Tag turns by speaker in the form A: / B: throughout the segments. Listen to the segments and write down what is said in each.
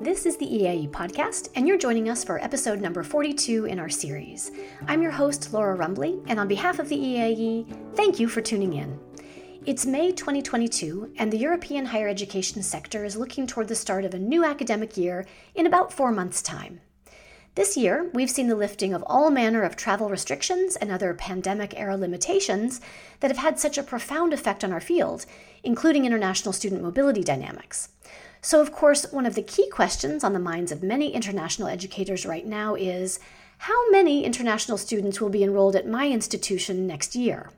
A: This is the EAIE podcast, and you're joining us for episode number 42 in our series. I'm your host, Laura Rumbley, and on behalf of the EAIE, thank you for tuning in. It's May 2022, and the European higher education sector is looking toward the start of a new academic year in about four months' time. This year, we've seen the lifting of all manner of travel restrictions and other pandemic era limitations that have had such a profound effect on our field, including international student mobility dynamics. So, of course, one of the key questions on the minds of many international educators right now is how many international students will be enrolled at my institution next year?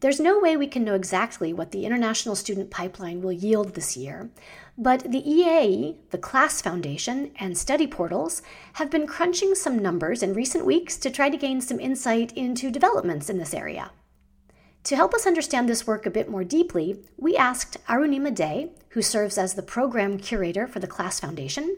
A: There's no way we can know exactly what the international student pipeline will yield this year, but the EAIE, the Class Foundation, and study portals have been crunching some numbers in recent weeks to try to gain some insight into developments in this area. To help us understand this work a bit more deeply, we asked Arunima Day, who serves as the program curator for the Class Foundation,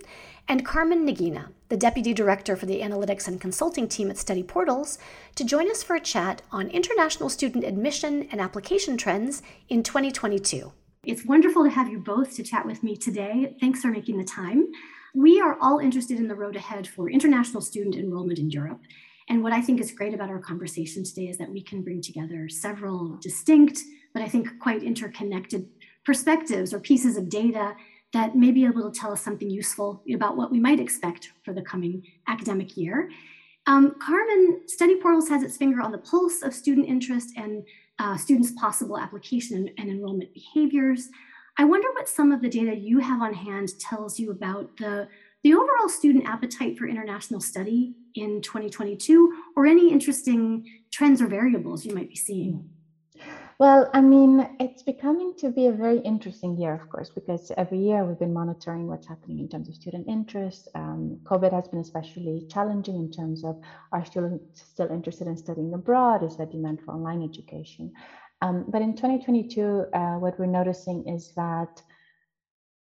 A: and Carmen Neghina, the deputy director for the analytics and consulting team at Study Portals, to join us for a chat on international student admission and application trends in 2022.
B: It's wonderful to have you both to chat with me today. Thanks for making the time. We are all interested in the road ahead for international student enrollment in Europe and what I think is great about our conversation today is that we can bring together several distinct, but I think quite interconnected perspectives or pieces of data that may be able to tell us something useful about what we might expect for the coming academic year. Um, Carmen, Study Portals has its finger on the pulse of student interest and uh, students' possible application and enrollment behaviors. I wonder what some of the data you have on hand tells you about the the overall student appetite for international study in 2022 or any interesting trends or variables you might be seeing?
C: Well, I mean, it's becoming to be a very interesting year, of course, because every year we've been monitoring what's happening in terms of student interest. Um, COVID has been especially challenging in terms of are students still interested in studying abroad? Is there demand for online education? Um, but in 2022, uh, what we're noticing is that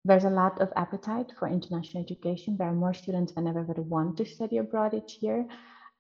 C: there's a lot of appetite for international education. There are more students than ever that want to study abroad each year.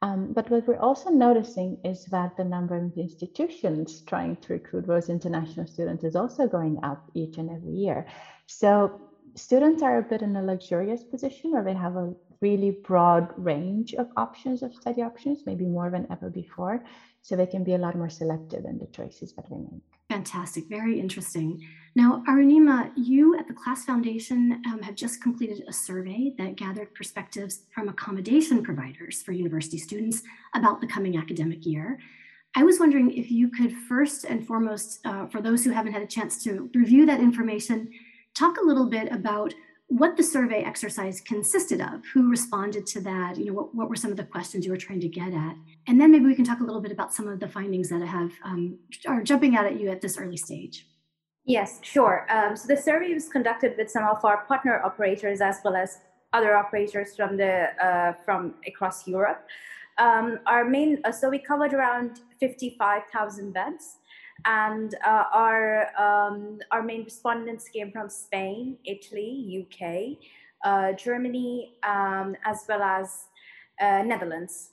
C: Um, but what we're also noticing is that the number of institutions trying to recruit those international students is also going up each and every year. So students are a bit in a luxurious position where they have a really broad range of options of study options, maybe more than ever before. So they can be a lot more selective in the choices that they make.
B: Fantastic, very interesting. Now, Arunima, you at the CLAS Foundation um, have just completed a survey that gathered perspectives from accommodation providers for university students about the coming academic year. I was wondering if you could first and foremost, uh, for those who haven't had a chance to review that information, talk a little bit about what the survey exercise consisted of, who responded to that, you know, what, what were some of the questions you were trying to get at, and then maybe we can talk a little bit about some of the findings that I have um, are jumping out at you at this early stage.
D: Yes, sure. Um, so the survey was conducted with some of our partner operators as well as other operators from the uh, from across Europe. Um, our main uh, so we covered around fifty five thousand beds and uh, our um, our main respondents came from Spain, Italy, UK, uh, Germany, um, as well as uh, Netherlands.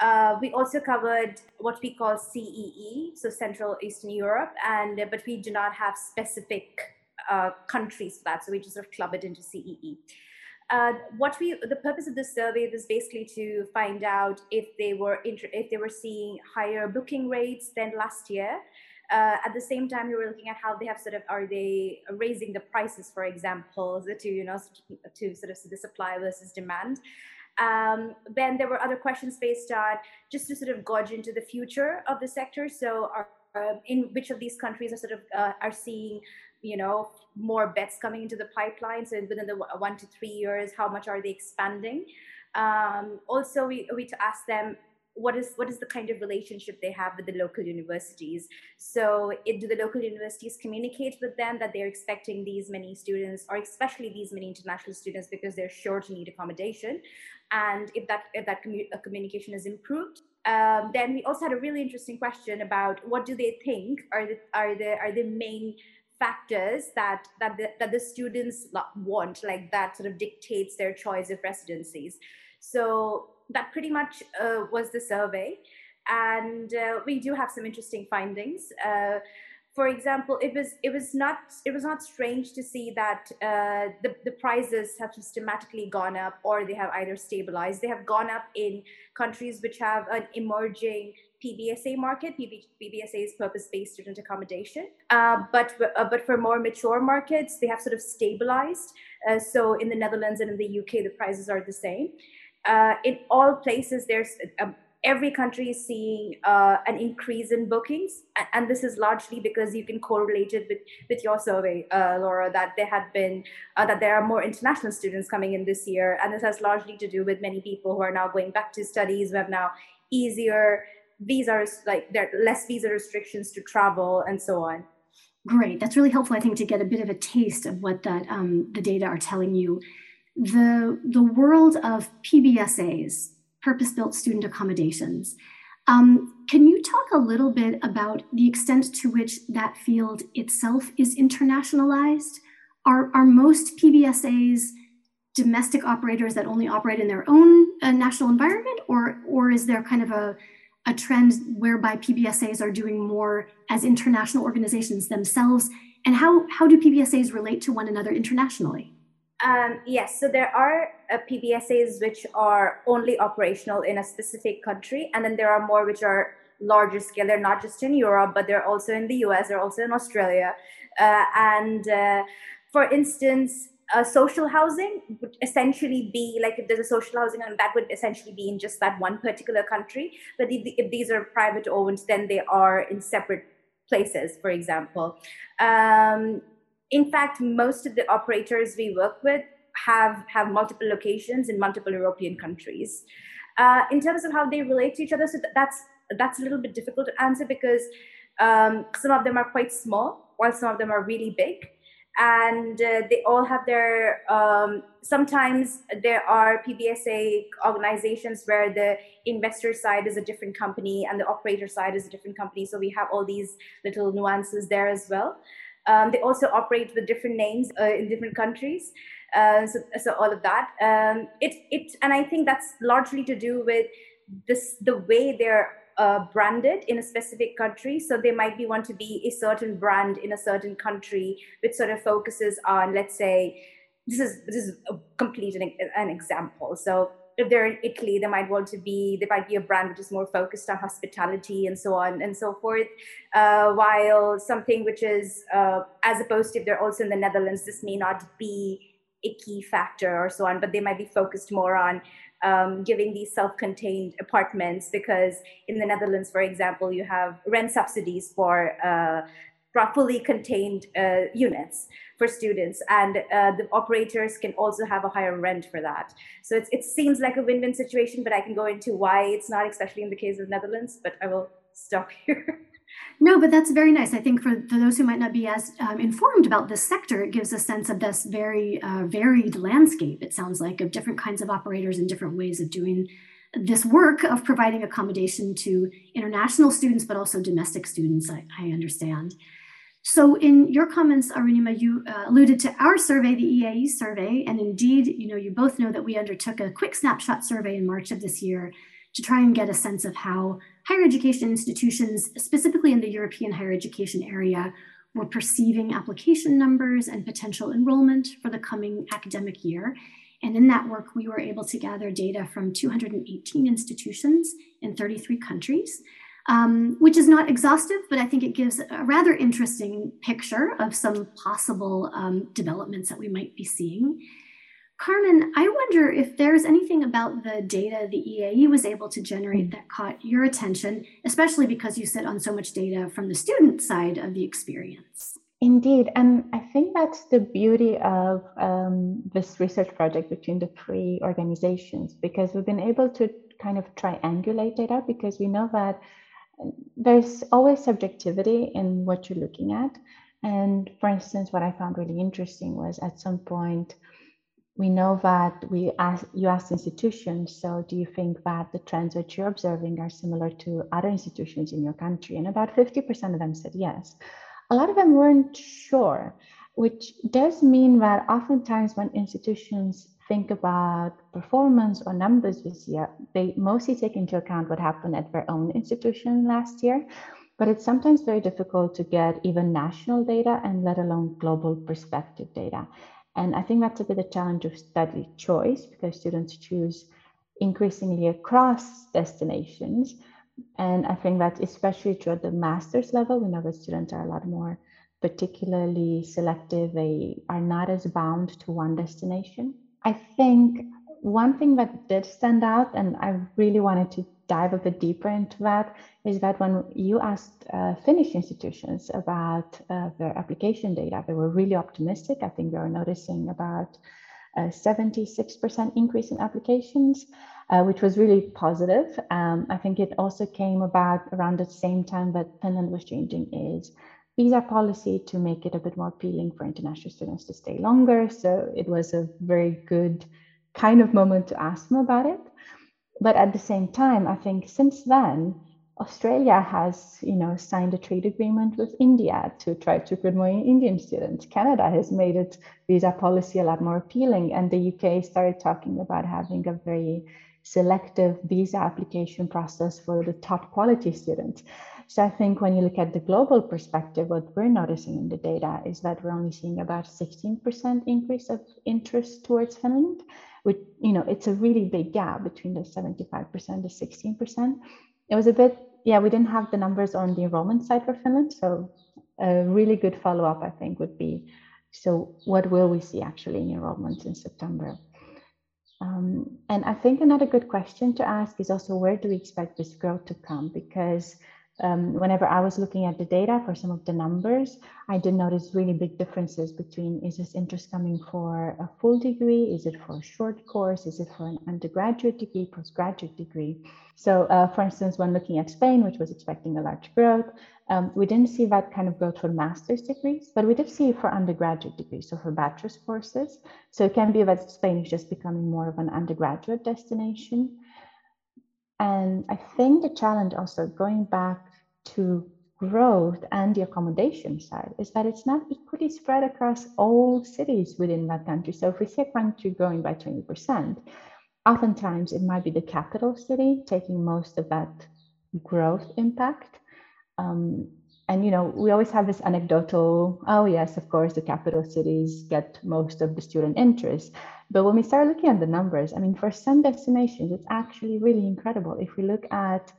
D: Uh, we also covered what we call CEE, so Central Eastern Europe, and but we do not have specific uh, countries for that, so we just sort of club it into CEE. Uh, what we the purpose of this survey was basically to find out if they were inter- if they were seeing higher booking rates than last year uh, at the same time, you were looking at how they have sort of are they raising the prices, for example, to you know to sort of the supply versus demand. Um, then there were other questions based on just to sort of gauge into the future of the sector. So, are, uh, in which of these countries are sort of uh, are seeing you know more bets coming into the pipeline? So within the one to three years, how much are they expanding? Um, also, we we to ask them what is what is the kind of relationship they have with the local universities? So it, do the local universities communicate with them that they're expecting these many students or especially these many international students because they're sure to need accommodation? And if that if that commu- uh, communication is improved um, then we also had a really interesting question about what do they think are the are the are the main factors that that the, that the students want like that sort of dictates their choice of residencies? So that pretty much uh, was the survey. And uh, we do have some interesting findings. Uh, for example, it was it was not it was not strange to see that uh, the the prices have systematically gone up, or they have either stabilized. They have gone up in countries which have an emerging PBSA market. PB, PBSA is purpose-based student accommodation. Uh, but uh, but for more mature markets, they have sort of stabilized. Uh, so in the Netherlands and in the UK, the prices are the same. Uh, in all places, there's a, every country is seeing uh, an increase in bookings and this is largely because you can correlate it with, with your survey uh, laura that there had been uh, that there are more international students coming in this year and this has largely to do with many people who are now going back to studies who have now easier visas like there are less visa restrictions to travel and so on.
B: Great. That's really helpful i think to get a bit of a taste of what that um, the data are telling you the the world of pbsas purpose built student accommodations. Um, can you talk a little bit about the extent to which that field itself is internationalized? Are, are most PBSAs domestic operators that only operate in their own uh, national environment, or, or is there kind of a, a trend whereby PBSAs are doing more as international organizations themselves? And how, how do PBSAs relate to one another internationally?
D: Um, yes, so there are uh, PBSAs which are only operational in a specific country, and then there are more which are larger scale. They're not just in Europe, but they're also in the US, they're also in Australia. Uh, and uh, for instance, uh, social housing would essentially be like if there's a social housing and that would essentially be in just that one particular country but if, if these are private owned then they are in separate places for example um, in fact, most of the operators we work with have have multiple locations in multiple European countries. Uh, in terms of how they relate to each other, so that's that's a little bit difficult to answer because um, some of them are quite small, while some of them are really big, and uh, they all have their. Um, sometimes there are PBSA organizations where the investor side is a different company and the operator side is a different company, so we have all these little nuances there as well. Um, they also operate with different names uh, in different countries. Uh, so, so all of that. Um, it, it, and I think that's largely to do with this, the way they're uh, branded in a specific country. So they might be want to be a certain brand in a certain country, which sort of focuses on, let's say, this is this is a complete an, an example. So if they're in Italy, they might want to be, they might be a brand which is more focused on hospitality and so on and so forth. Uh, while something which is, uh, as opposed to if they're also in the Netherlands, this may not be a key factor or so on, but they might be focused more on um, giving these self-contained apartments because in the Netherlands, for example, you have rent subsidies for uh, fully contained uh, units for students. And uh, the operators can also have a higher rent for that. So it seems like a win-win situation but i can go into why it's not especially in the case of netherlands but i will stop here.
B: No but that's very nice. I think for, those who might not be as um, informed about this sector it gives a sense of this very uh, varied landscape it sounds like of different kinds of operators and different ways of doing this work of providing accommodation to international students but also domestic students i, I understand so in your comments, Arunima, you uh, alluded to our survey, the EAIE survey, and indeed, you know, you both know that we undertook a quick snapshot survey in March of this year to try and get a sense of how higher education institutions, specifically in the European higher education area, were perceiving application numbers and potential enrollment for the coming academic year. And in that work, we were able to gather data from 218 institutions in 33 countries um, which is not exhaustive, but I think it gives a rather interesting picture of some possible um, developments that we might be seeing. Carmen, I wonder if there's anything about the data the EAIE was able to generate that caught your attention, especially because you sit on so much data from the student side of the experience.
C: Indeed, and I think that's the beauty of um, this research project between the three organizations because we've been able to kind of triangulate data because we know that there's always subjectivity in what you're looking at. And for instance, what I found really interesting was at some point, we know that we ask, you asked institutions, so do you think that the trends that you're observing are similar to other institutions in your country? And about 50% of them said yes. A lot of them weren't sure, which does mean that oftentimes when institutions think about performance or numbers this year, they mostly take into account what happened at their own institution last year. but it's sometimes very difficult to get even national data and let alone global perspective data. And I think that's a bit a challenge of study choice because students choose increasingly across destinations. And I think that's especially true at the master's level. We know that students are a lot more particularly selective. They are not as bound to one destination. I think one thing that did stand out, and I really wanted to dive a bit deeper into that, is that when you asked uh, Finnish institutions about uh, their application data, they were really optimistic. I think they were noticing about a 76% increase in applications, uh, which was really positive. Um, I think it also came about around the same time that Finland was changing its visa policy to make it a bit more appealing for international students to stay longer. So it was a very good kind of moment to ask them about it. But at the same time, I think since then, Australia has, you know, signed a trade agreement with India to try to more Indian students. Canada has made its visa policy a lot more appealing, and the UK started talking about having a very selective visa application process for the top quality students. So I think when you look at the global perspective, what we're noticing in the data is that we're only seeing about 16% increase of interest towards Finland, which, you know, it's a really big gap between the 75% to 16%. It was a bit, yeah, we didn't have the numbers on the enrollment side for Finland. So a really good follow-up, I think, would be, so what will we see actually in enrollments in September? Um, and I think another good question to ask is also where do we expect this growth to come? Because um, whenever I was looking at the data for some of the numbers, I did notice really big differences between is this interest coming for a full degree? Is it for a short course? Is it for an undergraduate degree, postgraduate degree? So, uh, for instance, when looking at Spain, which was expecting a large growth, um, we didn't see that kind of growth for master's degrees, but we did see it for undergraduate degrees, so for bachelor's courses. So it can be that Spain is just becoming more of an undergraduate destination. And I think the challenge also going back to growth and the accommodation side is that it's not equally spread across all cities within that country. So if we see a country growing by 20%, oftentimes it might be the capital city taking most of that growth impact. Um, and you know, we always have this anecdotal, oh yes, of course, the capital cities get most of the student interest. But when we start looking at the numbers, I mean, for some destinations, it's actually really incredible. If we look at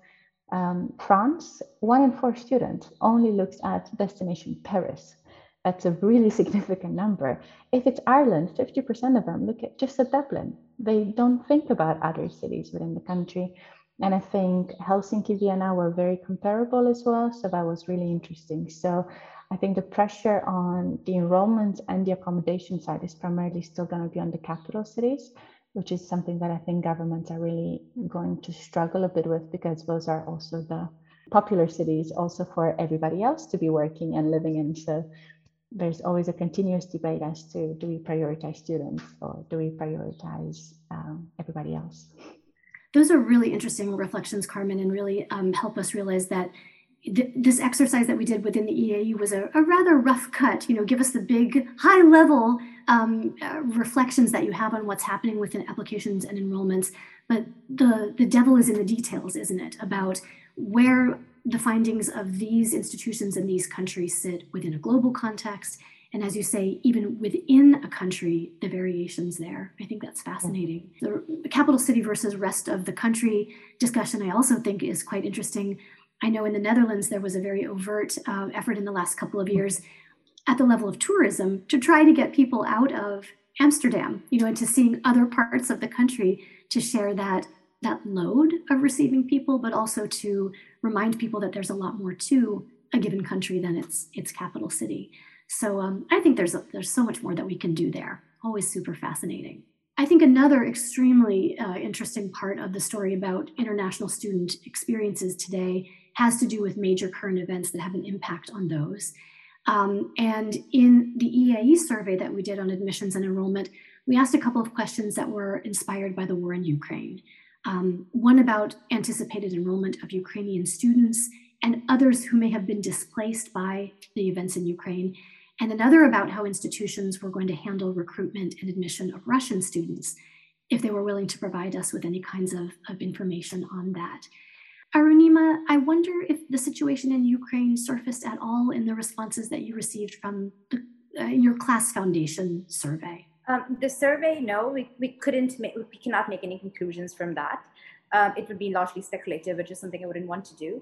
C: um, France, one in four students only looks at destination Paris. That's a really significant number. If it's Ireland, 50% of them look at just at Dublin. They don't think about other cities within the country. And I think Helsinki, Vienna were very comparable as well. So that was really interesting. So I think the pressure on the enrollment and the accommodation side is primarily still going to be on the capital cities which is something that I think governments are really going to struggle a bit with because those are also the popular cities also for everybody else to be working and living in. So there's always a continuous debate as to do we prioritize students or do we prioritize um, everybody else?
B: Those are really interesting reflections, Carmen, and really um, help us realize that th- this exercise that we did within the EAIE was a, a, rather rough cut, you know, give us the big high level um, uh, reflections that you have on what's happening within applications and enrollments. But the, the devil is in the details, isn't it? About where the findings of these institutions and these countries sit within a global context. And as you say, even within a country, the variations there. I think that's fascinating. The capital city versus rest of the country discussion, I also think is quite interesting I know in the Netherlands there was a very overt uh, effort in the last couple of years at the level of tourism to try to get people out of Amsterdam, you know, into seeing other parts of the country to share that that load of receiving people, but also to remind people that there's a lot more to a given country than its its capital city. So um, I think there's a, there's so much more that we can do there. Always super fascinating. I think another extremely uh, interesting part of the story about international student experiences today has to do with major current events that have an impact on those. Um, and in the EAIE survey that we did on admissions and enrollment, we asked a couple of questions that were inspired by the war in Ukraine. Um, one about anticipated enrollment of Ukrainian students and others who may have been displaced by the events in Ukraine, and another about how institutions were going to handle recruitment and admission of Russian students if they were willing to provide us with any kinds of, of information on that. Arunima, I wonder if the situation in Ukraine surfaced at all in the responses that you received from the, uh, your class foundation survey.
D: Um, the survey, no, we, we couldn't make, we cannot make any conclusions from that. Um, it would be largely speculative, which is something I wouldn't want to do.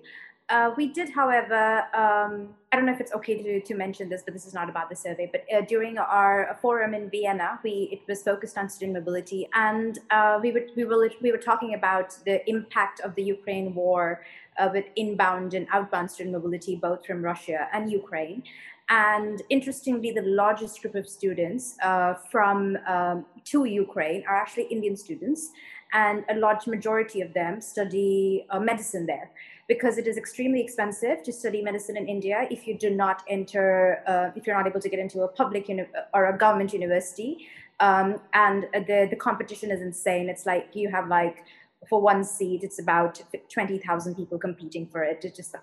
D: Uh, we did, however, um, I don't know if it's okay to, to mention this, but this is not about the survey. But uh, during our forum in Vienna, we it was focused on student mobility, and uh, we were we were we were talking about the impact of the Ukraine war uh, with inbound and outbound student mobility, both from Russia and Ukraine. And interestingly, the largest group of students uh, from um, to Ukraine are actually Indian students, and a large majority of them study uh, medicine there because it is extremely expensive to study medicine in India if you do not enter, uh, if you're not able to get into a public uni- or a government university. Um, and the, the competition is insane. It's like you have like, for one seat, it's about 20,000 people competing for it. It just,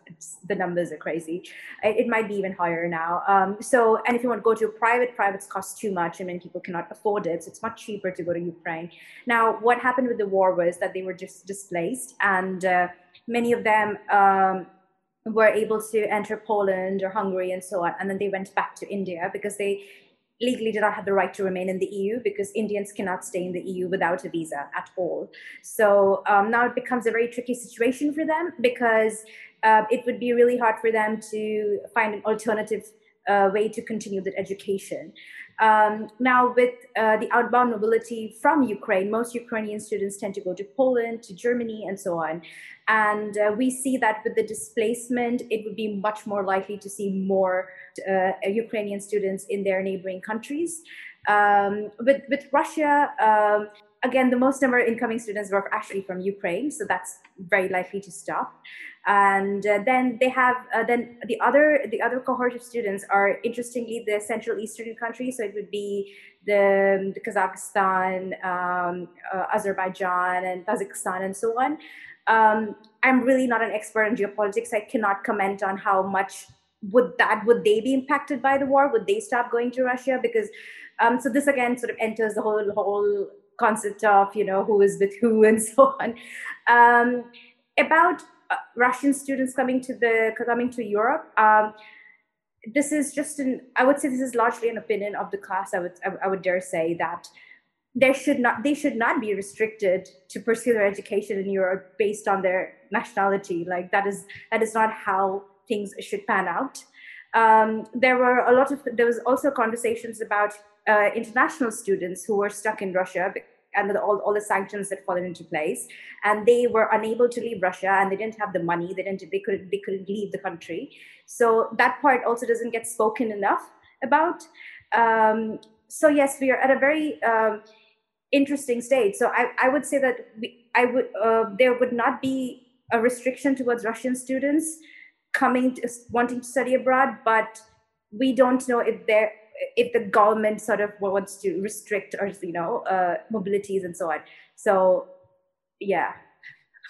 D: the numbers are crazy. It, might be even higher now. Um, so, and if you want to go to a private, privates cost too much and many people cannot afford it. So it's much cheaper to go to Ukraine. Now, what happened with the war was that they were just displaced and uh, many of them um, were able to enter Poland or Hungary and so on. And then they went back to India because they legally did not have the right to remain in the EU because Indians cannot stay in the EU without a visa at all. So um, now it becomes a very tricky situation for them because uh, it would be really hard for them to find an alternative uh, way to continue that education. Um, now, with uh, the outbound mobility from Ukraine, most Ukrainian students tend to go to Poland, to Germany, and so on. And uh, we see that with the displacement, it would be much more likely to see more uh, Ukrainian students in their neighboring countries. Um, with, with Russia, um, again, the most number of incoming students were actually from Ukraine, so that's very likely to stop. And uh, then they have uh, then the other the other cohort of students are interestingly the Central Eastern countries. So it would be the, the Kazakhstan, um, uh, Azerbaijan, and Tajikistan, and so on. Um, I'm really not an expert in geopolitics. I cannot comment on how much would that would they be impacted by the war? Would they stop going to Russia? Because um, so this again sort of enters the whole whole concept of you know who is with who and so on. Um, about uh, Russian students coming to the coming to Europe. Um, this is just an I would say this is largely an opinion of the class. I would I, I would dare say that there should not they should not be restricted to pursue their education in Europe based on their nationality. Like that is that is not how things should pan out. Um, there were a lot of there was also conversations about uh, international students who were stuck in Russia the, all, all the sanctions that fallen into place. And they were unable to leave russia and they didn't have the money they didn't they couldn't they couldn't leave the country. So that part also doesn't get spoken enough about. Um, so yes we are at a very um, interesting stage. So i, I would say that we, i would uh, there would not be a restriction towards russian students coming to, wanting to study abroad but we don't know if there if the government sort of wants to restrict or you know uh, mobilities and so on. So yeah.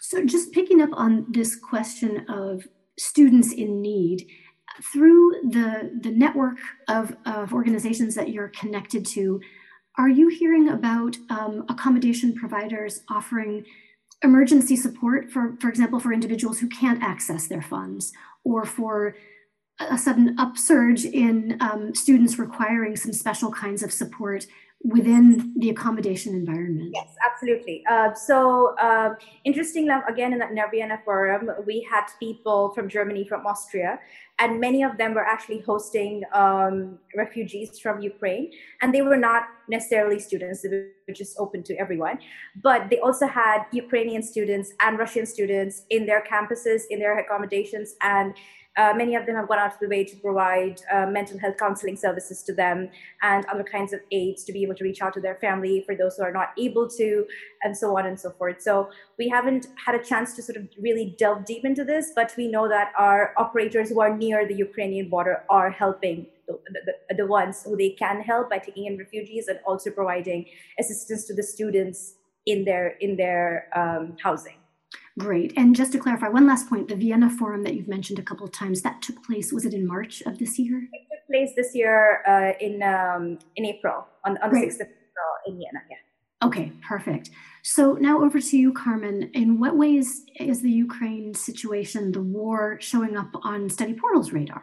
B: So just picking up on this question of students in need through the the network of, of organizations that you're connected to are you hearing about um, accommodation providers offering emergency support for for example for individuals who can't access their funds or for a sudden upsurge in um, students requiring some special kinds of support within the accommodation environment.
D: Yes, absolutely. Uh, so uh, interesting enough, again, in that Vienna forum, we had people from Germany, from Austria, and many of them were actually hosting um, refugees from Ukraine. And they were not necessarily students, were just open to everyone. But they also had Ukrainian students and Russian students in their campuses, in their accommodations, and uh, many of them have gone out of the way to provide uh, mental health counseling services to them and other kinds of aids to be able to reach out to their family for those who are not able to, and so on and so forth. So we haven't had a chance to sort of really delve deep into this, but we know that our operators who are near the Ukrainian border are helping the, the, the ones who they can help by taking in refugees and also providing assistance to the students in their in their um, housing.
B: Great. And just to clarify, one last point the Vienna Forum that you've mentioned a couple of times, that took place, was it in March of this year?
D: It took place this year uh, in um, in April, on, on the 6th of April in Vienna. Yeah.
B: Okay, perfect. So now over to you, Carmen. In what ways is the Ukraine situation, the war, showing up on Study Portal's radar?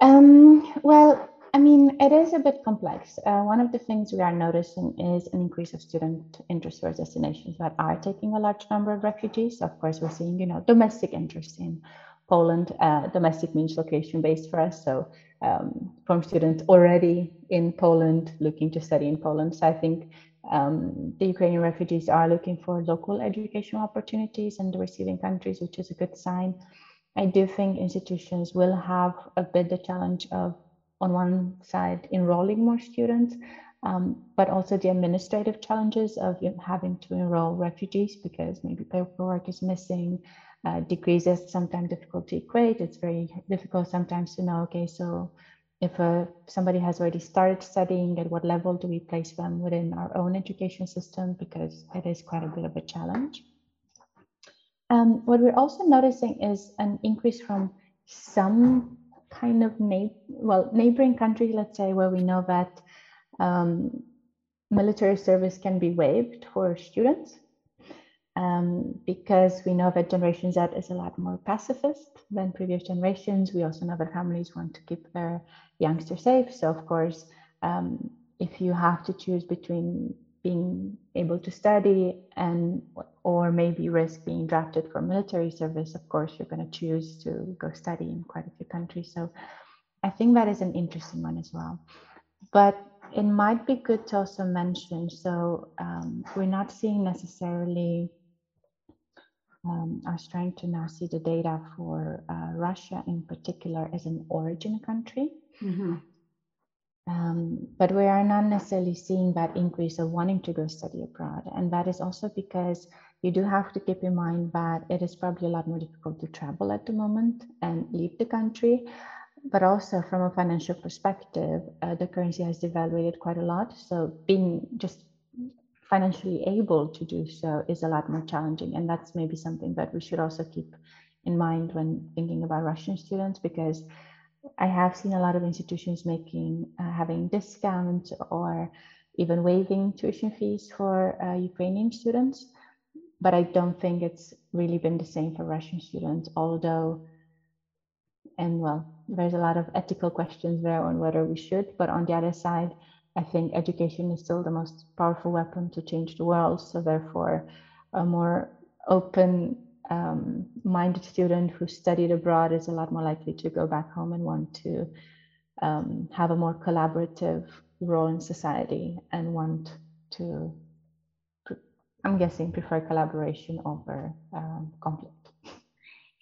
C: Um, well, I mean, it is a bit complex. Uh, one of the things we are noticing is an increase of student interest towards destinations that are taking a large number of refugees. Of course, we're seeing, you know, domestic interest in Poland. Uh, domestic means location based for us. So um, from students already in Poland looking to study in Poland. So I think um, the Ukrainian refugees are looking for local educational opportunities in the receiving countries, which is a good sign. I do think institutions will have a bit the challenge of, on one side, enrolling more students, um, but also the administrative challenges of you know, having to enroll refugees because maybe paperwork is missing, uh, degrees is sometimes difficult to equate. It's very difficult sometimes to know, okay, so if uh, somebody has already started studying, at what level do we place them within our own education system? Because it is quite a bit of a challenge. Um, what we're also noticing is an increase from some kind of na- well neighboring countries, let's say, where we know that um, military service can be waived for students um, because we know that Generation Z is a lot more pacifist than previous generations. We also know that families want to keep their youngsters safe. So, of course, um, if you have to choose between being able to study and or maybe risk being drafted for military service, of course, you're going to choose to go study in quite a few countries. So, I think that is an interesting one as well. But it might be good to also mention so um, we're not seeing necessarily um, I was trying to now see the data for uh, Russia in particular as an origin country. Mm-hmm. Um, but we are not necessarily seeing that increase of wanting to go study abroad. And that is also because you do have to keep in mind that it is probably a lot more difficult to travel at the moment and leave the country. But also from a financial perspective, uh, the currency has devaluated quite a lot. So being just financially able to do so is a lot more challenging. And that's maybe something that we should also keep in mind when thinking about Russian students, because I have seen a lot of institutions making, uh, having discounts or even waiving tuition fees for uh, Ukrainian students. But I don't think it's really been the same for Russian students, although, and well, there's a lot of ethical questions there on whether we should. But on the other side, I think education is still the most powerful weapon to change the world. So therefore, a more open um, minded student who studied abroad is a lot more likely to go back home and want to um, have a more collaborative role in society and want to, I'm guessing, prefer collaboration over um, conflict.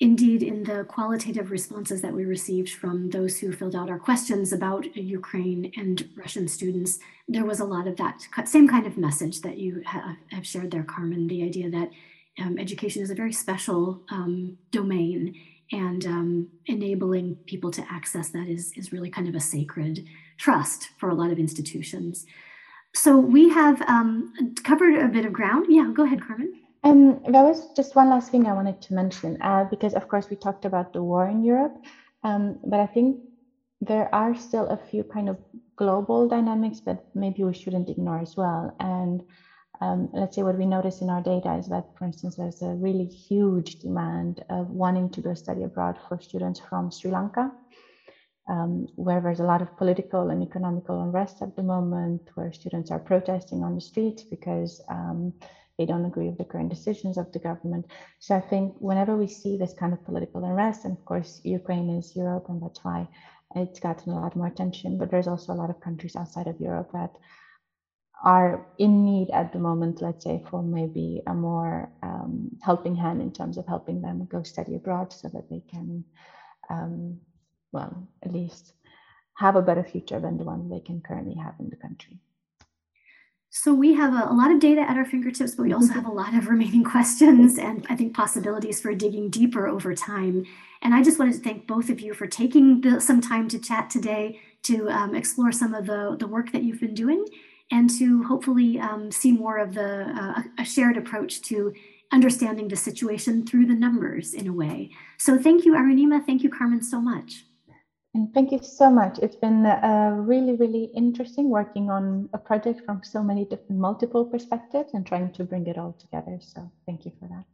B: Indeed, in the qualitative responses that we received from those who filled out our questions about Ukraine and Russian students, there was a lot of that same kind of message that you have, shared there, Carmen, the idea that um, education is a very special um, domain and um, enabling people to access that is, is really kind of a sacred trust for a lot of institutions. So we have um, covered a bit of ground. Yeah, go ahead, Carmen.
C: Um, there was just one last thing I wanted to mention, uh, because of course we talked about the war in Europe, um, but I think there are still a few kind of global dynamics that maybe we shouldn't ignore as well. And um, let's say what we notice in our data is that, for instance, there's a really huge demand of wanting to go study abroad for students from Sri Lanka, um, where there's a lot of political and economical unrest at the moment, where students are protesting on the streets because um, they don't agree with the current decisions of the government. So I think whenever we see this kind of political unrest, and of course, Ukraine is Europe, and that's why it's gotten a lot more attention, but there's also a lot of countries outside of Europe that are in need at the moment, let's say, for maybe a more um, helping hand in terms of helping them go study abroad so that they can, um, well, at least have a better future than the one they can currently have in the country.
B: So we have a, a, lot of data at our fingertips, but we also have a lot of remaining questions and I think possibilities for digging deeper over time. And I just wanted to thank both of you for taking the, some time to chat today to um, explore some of the, the work that you've been doing and to hopefully um, see more of the uh, a shared approach to understanding the situation through the numbers in a way. So thank you, Arunima. Thank you, Carmen, so much.
C: And thank you so much. It's been uh, really, really interesting working on a project from so many different multiple perspectives and trying to bring it all together. So thank you for that.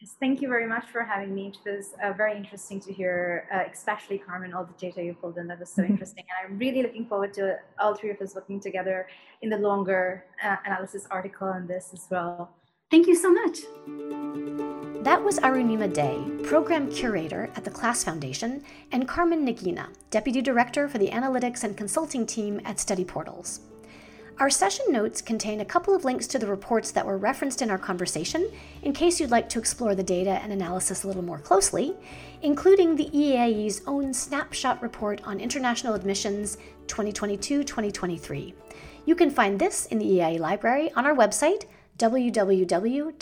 D: Yes, thank you very much for having me. It was uh, very interesting to hear, uh, especially Carmen, all the data you pulled in. That was so mm-hmm. interesting. And I'm really looking forward to all three of us working together in the longer uh, analysis article on this as well.
E: Thank you so much.
B: That was Arunima Day, Program Curator at the CLASS Foundation, and Carmen Neghina, Deputy Director for the Analytics and Consulting Team at Study Portals. Our session notes contain a couple of links to the reports that were referenced in our conversation in case you'd like to explore the data and analysis a little more closely, including the EAIE's own snapshot report on international admissions 2022 2023. You can find this in the EAIE library on our website, www.eaie.org.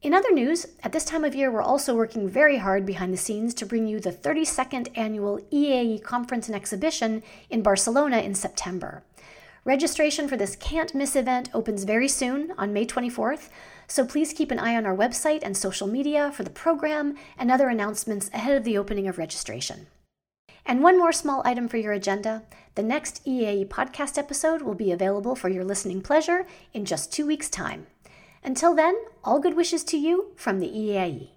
B: In other news, at this time of year, we're also working very hard behind the scenes to bring you the 32nd annual EAIE Conference and Exhibition in Barcelona in September. Registration for this can't miss event opens very soon on May 24th, so please keep an eye on our website and social media for the program and other announcements ahead of the opening of registration. And one more small item for your agenda the next EAIE podcast episode will be available for your listening pleasure in just two weeks' time. Until then, all good wishes to you from the EAIE.